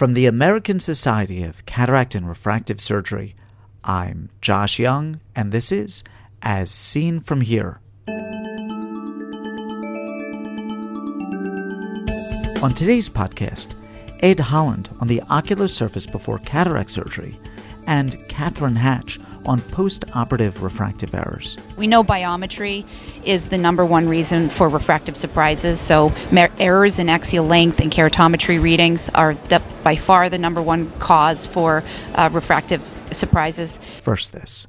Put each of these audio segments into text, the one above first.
From the American Society of Cataract and Refractive Surgery, I'm Josh Young, and this is As Seen From Here. On today's podcast, Ed Holland on the ocular surface before cataract surgery, and Kathryn Hatch on post operative refractive errors. We know biometry is the number one reason for refractive surprises, so errors in axial length and keratometry readings are the, by far the number one cause for uh, refractive surprises. First, this.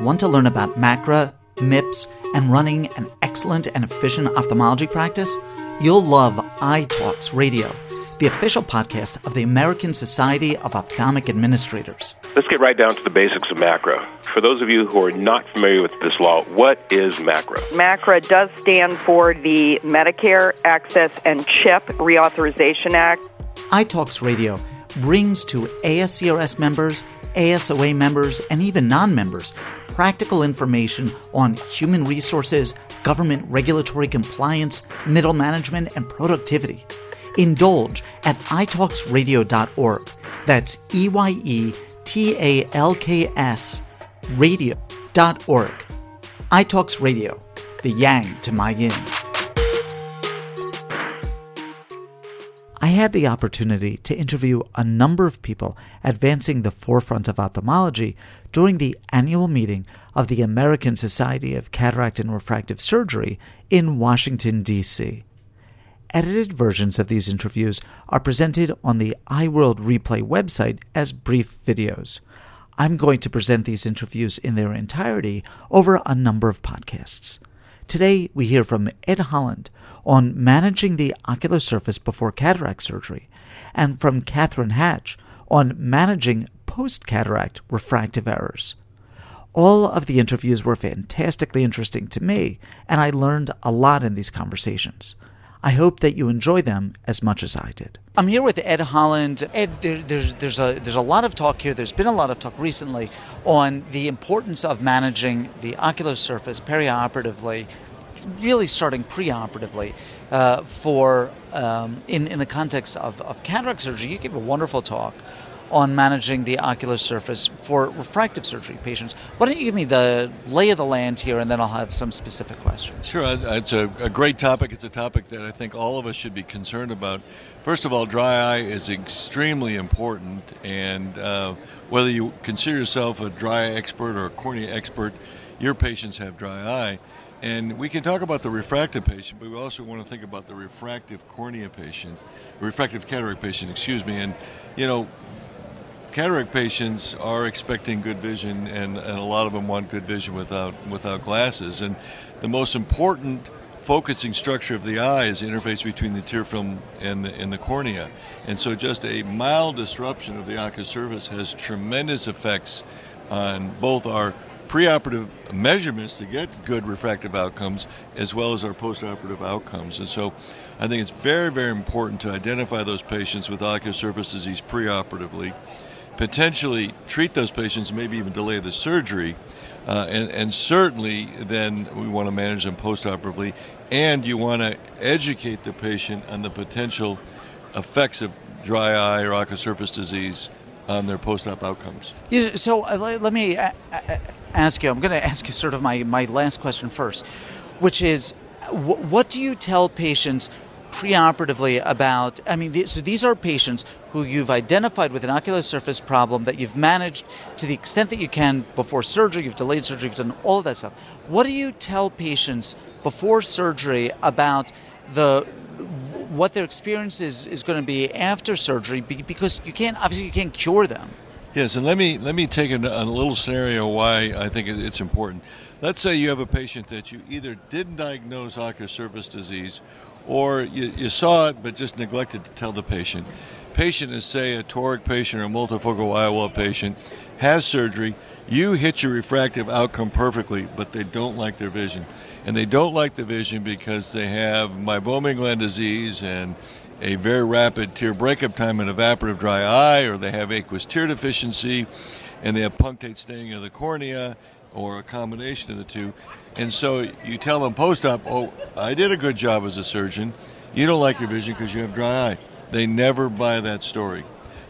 Want to learn about MACRA, MIPS, and running an excellent and efficient ophthalmology practice? You'll love EyeTalks Radio the official podcast of the American Society of Ophthalmic Administrators. Let's get right down to the basics of MACRA. For those of you who are not familiar with this law, what is MACRA? MACRA does stand for the Medicare Access and CHIP Reauthorization Act. EyeTalks Radio brings to ASCRS members, ASOA members, and even non members practical information on human resources, government regulatory compliance, middle management, and productivity indulge at eyetalksradio.org. That's E Y E T A L K S radio.org. EyeTalks Radio, the yang to my yin. I had the opportunity to interview a number of people advancing the forefront of ophthalmology during the annual meeting of the American Society of Cataract and Refractive Surgery in Washington, D.C. Edited versions of these interviews are presented on the EyeWorld Replay website as brief videos. I'm going to present these interviews in their entirety over a number of podcasts. Today, we hear from Ed Holland on managing the ocular surface before cataract surgery, and from Kathryn Hatch on managing post cataract refractive errors. All of the interviews were fantastically interesting to me, and I learned a lot in these conversations. I hope that you enjoy them as much as I did. I'm here with Ed Holland. Ed, there, there's there's a there's a lot of talk here. There's been a lot of talk recently on the importance of managing the ocular surface perioperatively, really starting preoperatively, uh, for um, in in the context of, of cataract surgery. You gave a wonderful talk on managing the ocular surface for refractive surgery patients. Why don't you give me the lay of the land here, and then I'll have some specific questions. Sure, it's a, a great topic. It's a topic that I think all of us should be concerned about. First of all, dry eye is extremely important, and uh, whether you consider yourself a dry eye expert or a cornea expert, your patients have dry eye. And we can talk about the refractive patient, but we also want to think about the refractive cornea patient, refractive cataract patient, excuse me. And, you know, cataract patients are expecting good vision, and, and a lot of them want good vision without without glasses. And the most important focusing structure of the eye is the interface between the tear film and the, and the cornea. And so just a mild disruption of the ocular surface has tremendous effects on both our preoperative measurements to get good refractive outcomes as well as our postoperative outcomes. And so I think it's very, very important to identify those patients with ocular surface disease preoperatively potentially treat those patients, maybe even delay the surgery. Uh, and, and, certainly then we want to manage them postoperatively. And you want to educate the patient on the potential effects of dry eye or ocular surface disease on their post-op outcomes. So uh, let me ask you, I'm going to ask you sort of my, my last question first, which is what do you tell patients preoperatively about i mean so these are patients who you've identified with an ocular surface problem that you've managed to the extent that you can before surgery. You've delayed surgery. You've done all of that stuff. What do you tell patients before surgery about the what their experience is, is going to be after surgery? Because you can't obviously you can't cure them. Yes and let me let me take a, a little scenario why i think it's important. Let's say you have a patient that you either didn't diagnose ocular surface disease or you, you saw it but just neglected to tell the patient. Patient is, say, a toric patient or a multifocal IOL patient, has surgery, you hit your refractive outcome perfectly, but they don't like their vision. And they don't like the vision because they have meibomian gland disease and a very rapid tear breakup time and evaporative dry eye, or they have aqueous tear deficiency, and they have punctate staining of the cornea, or a combination of the two. And so you tell them post op, oh, I did a good job as a surgeon. you don't like your vision because you have dry eye. They never buy that story.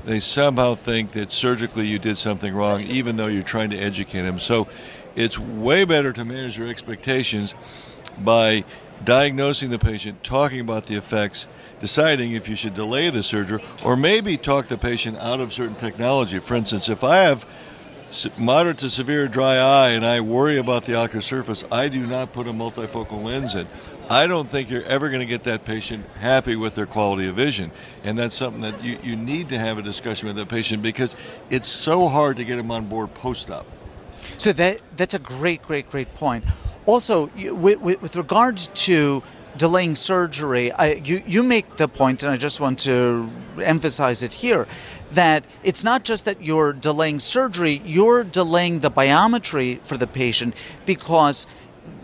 They somehow think that surgically you did something wrong, even though you're trying to educate them. So it's way better to manage your expectations by diagnosing the patient, talking about the effects, deciding if you should delay the surgery, or maybe talk the patient out of certain technology. For instance, if I have moderate to severe dry eye and I worry about the ocular surface, I do not put a multifocal lens in. I don't think you're ever going to get that patient happy with their quality of vision. And that's something that you, you need to have a discussion with that patient because it's so hard to get them on board post op. So that that's a great, great, great point. Also, with, with regard to delaying surgery, I, you, you make the point, and I just want to emphasize it here, that it's not just that you're delaying surgery, you're delaying the biometry for the patient because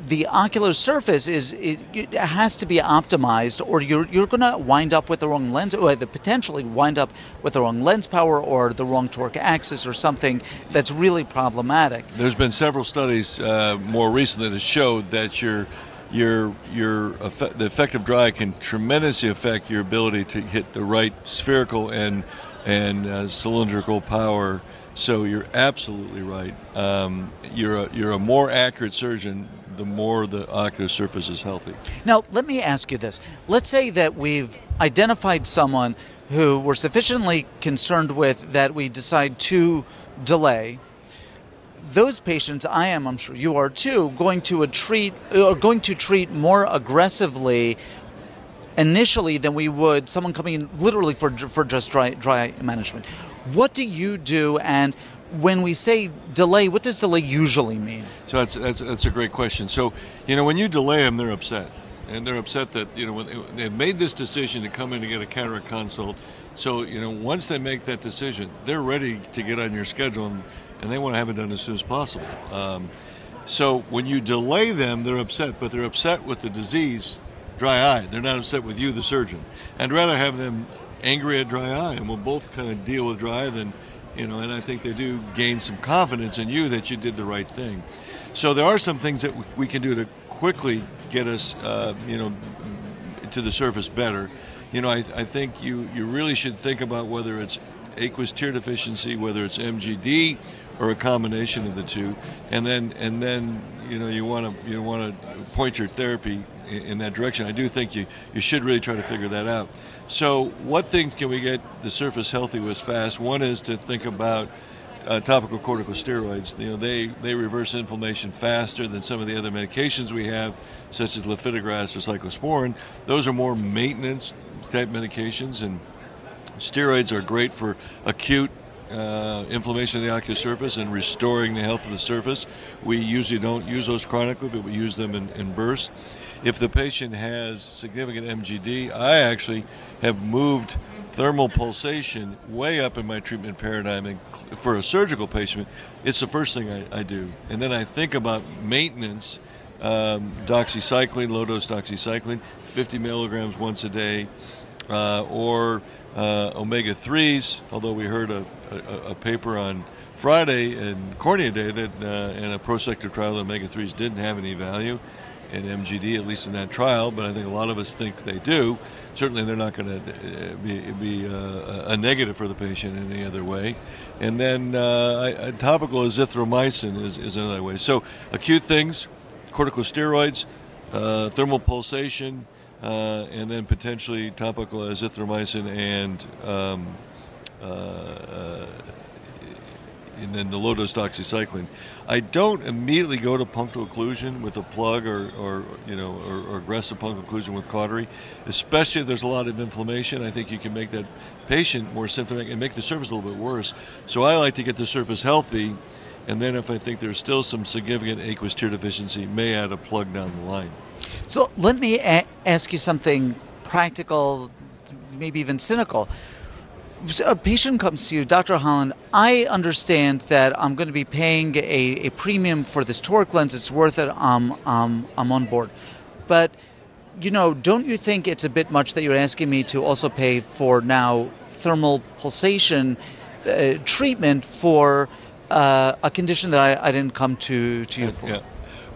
the ocular surface is it, it, has to be optimized or you're, you're going to wind up with the wrong lens or the potentially wind up with the wrong lens power or the wrong toric axis or something that's really problematic. There's been several studies uh, more recently that showed that your your your the effective dry can tremendously affect your ability to hit the right spherical and and uh, cylindrical power so you're absolutely right. Um, you're a, you're a more accurate surgeon the more the ocular surface is healthy. Now, let me ask you this. Let's say that we've identified someone who we're sufficiently concerned with that we decide to delay. Those patients, I am, I'm sure you are too, going to treat, or going to treat more aggressively initially than we would someone coming in literally for for just dry dry management. What do you do and when we say delay, what does delay usually mean? So that's, that's, that's a great question. So, you know, when you delay them, they're upset. And they're upset that, you know, when they've made this decision to come in to get a cataract consult. So, you know, once they make that decision, they're ready to get on your schedule and, and they want to have it done as soon as possible. Um, so when you delay them, they're upset, but they're upset with the disease, dry eye. They're not upset with you, the surgeon. I'd rather have them angry at dry eye, and we'll both kind of deal with dry eye than you know, and I think they do gain some confidence in you that you did the right thing. So there are some things that we can do to quickly get us, uh, you know, to the surface better. You know, I, I think you, you really should think about whether it's aqueous tear deficiency, whether it's MGD or a combination of the two, and then and then you know you want to you want to point your therapy in, in that direction. I do think you you should really try to figure that out. So, what things can we get the surface healthy with fast? One is to think about uh, topical corticosteroids. You know, they, they reverse inflammation faster than some of the other medications we have, such as lifitegrast or cyclosporin. Those are more maintenance type medications, and steroids are great for acute uh, inflammation of the ocular surface and restoring the health of the surface. We usually don't use those chronically, but we use them in, in bursts. If the patient has significant MGD, I actually have moved thermal pulsation way up in my treatment paradigm. And for a surgical patient, it's the first thing I, I do. And then I think about maintenance. Um, doxycycline, low dose doxycycline, 50 milligrams once a day, uh, or uh, omega 3s, although we heard a, a, a, paper on Friday in Cornea Day that uh, in a prospective trial, omega 3s didn't have any value in MGD, at least in that trial, but I think a lot of us think they do. Certainly, they're not going to uh, be, be uh, a negative for the patient in any other way. And then uh, topical azithromycin is, is another way. So, acute things, corticosteroids, uh, thermal pulsation, uh, and then potentially topical azithromycin and um, uh, and then the low dose doxycycline. I don't immediately go to punctal occlusion with a plug or, or you know or, or, aggressive punctal occlusion with cautery, especially if there's a lot of inflammation. I think you can make that patient more symptomatic and make the surface a little bit worse. So I like to get the surface healthy, and then if I think there's still some significant aqueous tear deficiency, may add a plug down the line. So let me a- ask you something practical, maybe even cynical a patient comes to you, Dr. Holland, I understand that I'm going to be paying a, a premium for this toric lens. It's worth it. Um, I'm on board. But, you know, don't you think it's a bit much that you're asking me to also pay for now thermal pulsation uh, treatment for uh, a condition that I, I, didn't come to, to you for? Yeah.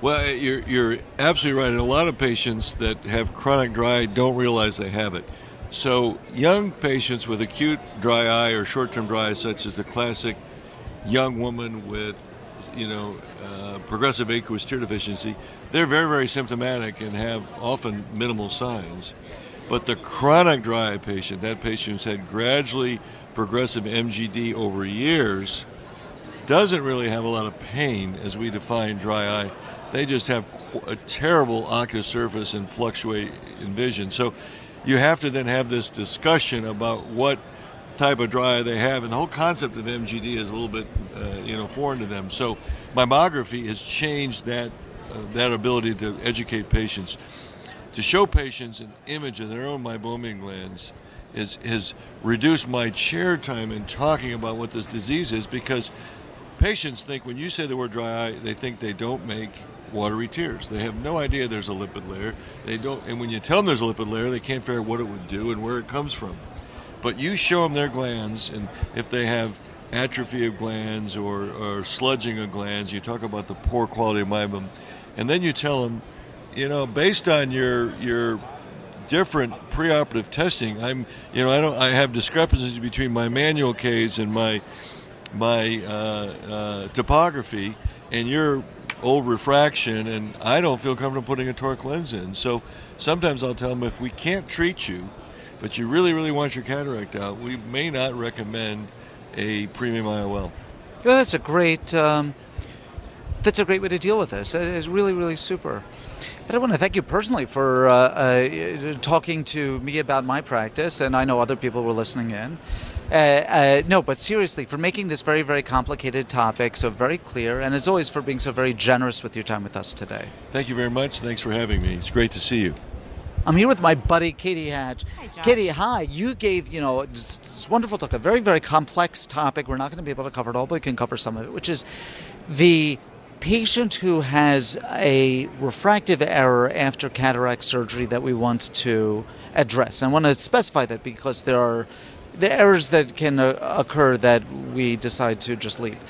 Well, you're, you're absolutely right. And a lot of patients that have chronic dry eye don't realize they have it. So, young patients with acute dry eye or short term dry eye, such as the classic young woman with, you know, uh, progressive aqueous tear deficiency, they're very, very symptomatic and have often minimal signs. But the chronic dry eye patient, that patient who's had gradually progressive MGD over years, doesn't really have a lot of pain as we define dry eye. They just have a terrible ocular surface and fluctuate in vision. So you have to then have this discussion about what type of dry eye they have, and the whole concept of MGD is a little bit, uh, you know, foreign to them. So meibography has changed that uh, that ability to educate patients, to show patients an image of their own meibomian glands, is has reduced my chair time in talking about what this disease is because patients think when you say the word dry eye, they think they don't make watery tears. They have no idea there's a lipid layer. They don't, and when you tell them there's a lipid layer, they can't figure out what it would do and where it comes from. But you show them their glands, and if they have atrophy of glands or, or sludging of glands, you talk about the poor quality of meibum, and then you tell them, you know, based on your your different preoperative testing, I'm, you know, I don't, I have discrepancies between my manual Ks and my my uh, uh, topography, and your old refraction, and I don't feel comfortable putting a toric lens in. So sometimes I'll tell them if we can't treat you, but you really, really want your cataract out, we may not recommend a premium IOL. Yeah, that's a great. Um, that's a great way to deal with this. It's really, really super. I want to thank you personally for uh, uh, talking to me about my practice, and I know other people were listening in. Uh, uh, no, but seriously, for making this very, very complicated topic so very clear, and as always, for being so very generous with your time with us today. Thank you very much. Thanks for having me. It's great to see you. I'm here with my buddy Katie Hatch. Hi, Josh. Katie, hi. You gave, you know, this, this wonderful talk, a very, very complex topic. We're not going to be able to cover it all, but we can cover some of it, which is the patient who has a refractive error after cataract surgery that we want to address. I want to specify that because there are the errors that can uh, occur that we decide to just leave.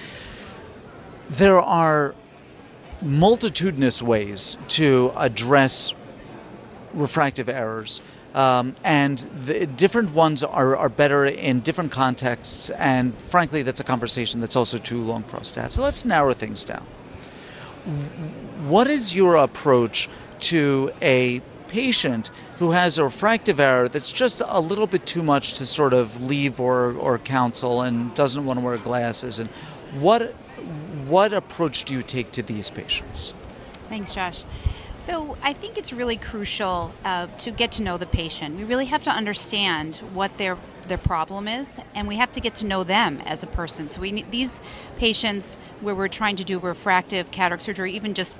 There are multitudinous ways to address refractive errors. Um, and the different ones are, are better in different contexts, and frankly, that's a conversation that's also too long for us to have. So let's narrow things down. What is your approach to a patient who has a refractive error that's just a little bit too much to sort of leave or, or counsel and doesn't want to wear glasses? And what what approach do you take to these patients? Thanks, Josh. So I think it's really crucial uh, to get to know the patient. We really have to understand what their their problem is, and we have to get to know them as a person. So we need these patients where we're trying to do refractive cataract surgery, even just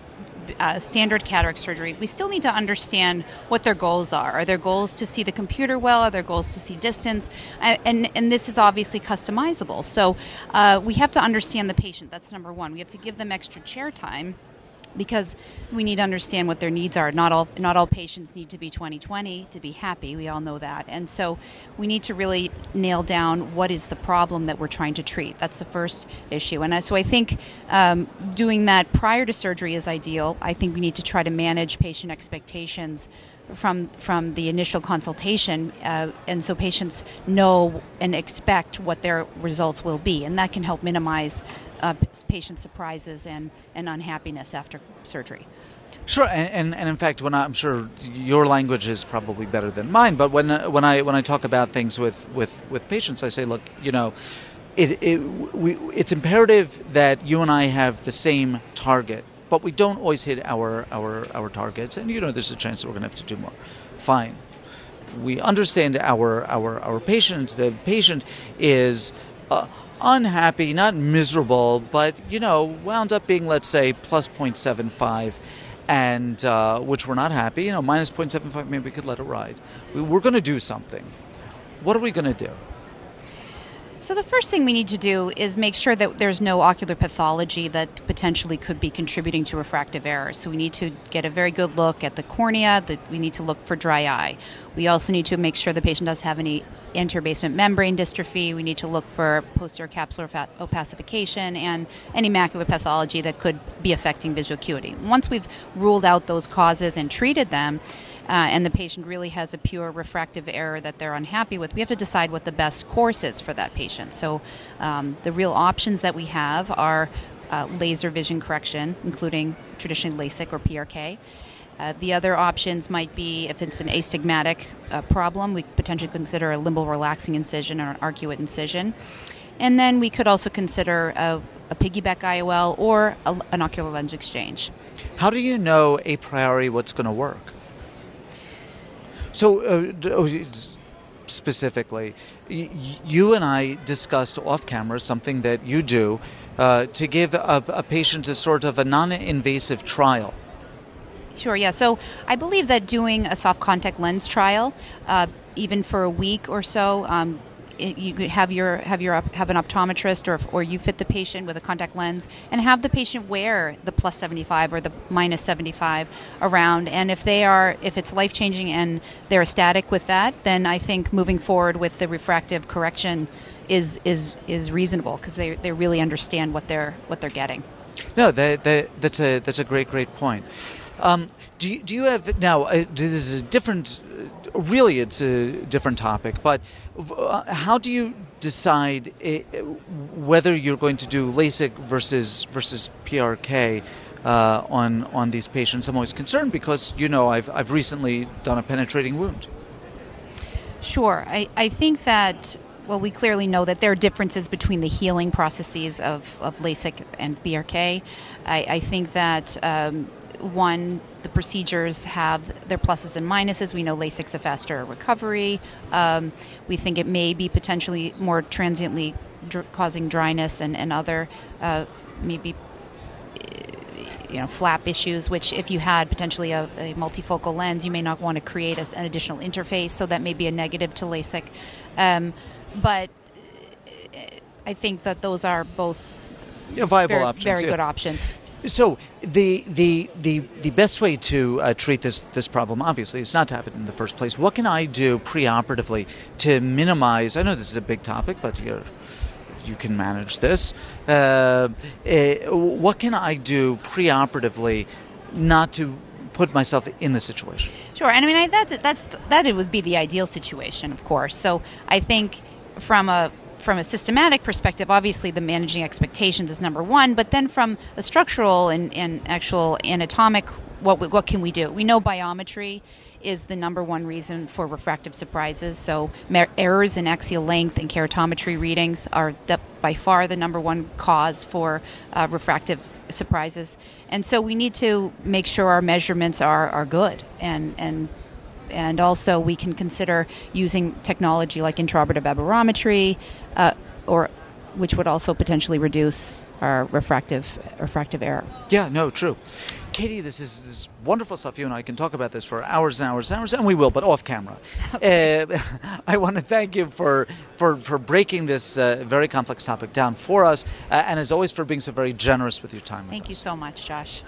uh, standard cataract surgery, we still need to understand what their goals are. Are their goals to see the computer well? Are their goals to see distance? And, and this is obviously customizable. So uh, we have to understand the patient. That's number one. We have to give them extra chair time because we need to understand what their needs are. Not all not all patients need to be 20/20 to be happy. We all know that, and so we need to really nail down what is the problem that we're trying to treat. That's the first issue, and so I think um, doing that prior to surgery is ideal. I think we need to try to manage patient expectations from from the initial consultation, uh, and so patients know and expect what their results will be, and that can help minimize uh, patient surprises and, and unhappiness after surgery. Sure, and, and, and, in fact, when I, am sure your language is probably better than mine, but when when I when I talk about things with, with, with patients, I say, look, you know, it, it we, it's imperative that you and I have the same target, but we don't always hit our our our targets, and you know, there's a chance that we're going to have to do more. Fine, we understand our our our patient. The patient is. Uh, unhappy, not miserable, but you know, wound up being let's say plus 0.75, and uh, which we're not happy. You know, minus 0.75, maybe we could let it ride. We, we're going to do something. What are we going to do? So, the first thing we need to do is make sure that there's no ocular pathology that potentially could be contributing to refractive error. So, we need to get a very good look at the cornea, that we need to look for dry eye. We also need to make sure the patient doesn't have any anterior basement membrane dystrophy. We need to look for posterior capsular opacification and any macular pathology that could be affecting visual acuity. Once we've ruled out those causes and treated them, uh, and the patient really has a pure refractive error that they're unhappy with, we have to decide what the best course is for that patient. So, um, the real options that we have are uh, laser vision correction, including traditionally LASIK or PRK. Uh, the other options might be if it's an astigmatic uh, problem, we potentially consider a limbal relaxing incision or an arcuate incision. And then we could also consider a, a piggyback IOL or a, an ocular lens exchange. How do you know a priori what's going to work? So, uh, oh, specifically, you and I discussed off camera something that you do uh, to give a, a patient a sort of a non invasive trial Sure, yeah. So I believe that doing a soft contact lens trial, uh, even for a week or so, um, it, you have your have your have an optometrist or or you fit the patient with a contact lens and have the patient wear the plus 75 or the minus 75 around and if they are if it's life changing and they're ecstatic with that then I think moving forward with the refractive correction is is is reasonable because they they really understand what they're what they're getting. No, that's a that's a great great point. Um, do, you, do you have now? Uh, this is a different. Uh, really, it's a different topic. But uh, how do you decide it, whether you're going to do LASIK versus versus PRK? Uh, on on these patients, I'm always concerned because you know I've I've recently done a penetrating wound. Sure, I, I think that well, we clearly know that there are differences between the healing processes of, of LASIK and PRK. I, I think that um, one, the procedures have their pluses and minuses. We know LASIK's a faster recovery. Um, we think it may be potentially more transiently dr- causing dryness and, and other uh, maybe you know flap issues which if you had potentially a, a multifocal lens you may not want to create a, an additional interface so that may be a negative to LASIK um, but I think that those are both yeah, viable very, options very yeah. good options so the the the the best way to uh, treat this this problem, obviously, is not to have it in the first place. What can I do preoperatively to minimize? I know this is a big topic, but you you can manage this. Uh, uh, what can I do preoperatively, not to put myself in the situation? Sure, and I mean I, that that's that it would be the ideal situation, of course. So I think from a from a systematic perspective, obviously the managing expectations is number one, but then from a structural and, and actual anatomic, what, what can we do? We know biometry is the number one reason for refractive surprises. So errors in axial length and keratometry readings are by far the number one cause for uh, refractive surprises. And so we need to make sure our measurements are, are good and, and and also we can consider using technology like intraoperative aberrometry, uh, or which would also potentially reduce our refractive refractive error. Yeah, no, true. Katie, this is this is wonderful stuff. You and I can talk about this for hours and hours and hours, and we will, but off camera. Okay. Uh, I want to thank you for for for breaking this uh, very complex topic down for us, uh, and as always for being so very generous with your time. Thank you us. so much, Josh.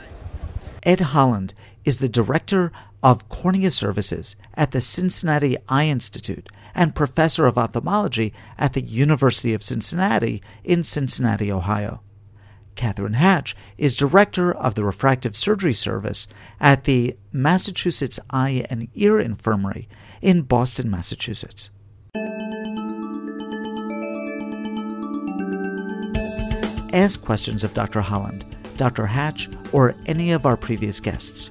Ed Holland is the director of cornea services at the Cincinnati Eye Institute and professor of ophthalmology at the University of Cincinnati in Cincinnati, Ohio. Kathryn Hatch is director of the refractive surgery service at the Massachusetts Eye and Ear Infirmary in Boston, Massachusetts. Ask questions of Dr. Holland, Dr. Hatch, or any of our previous guests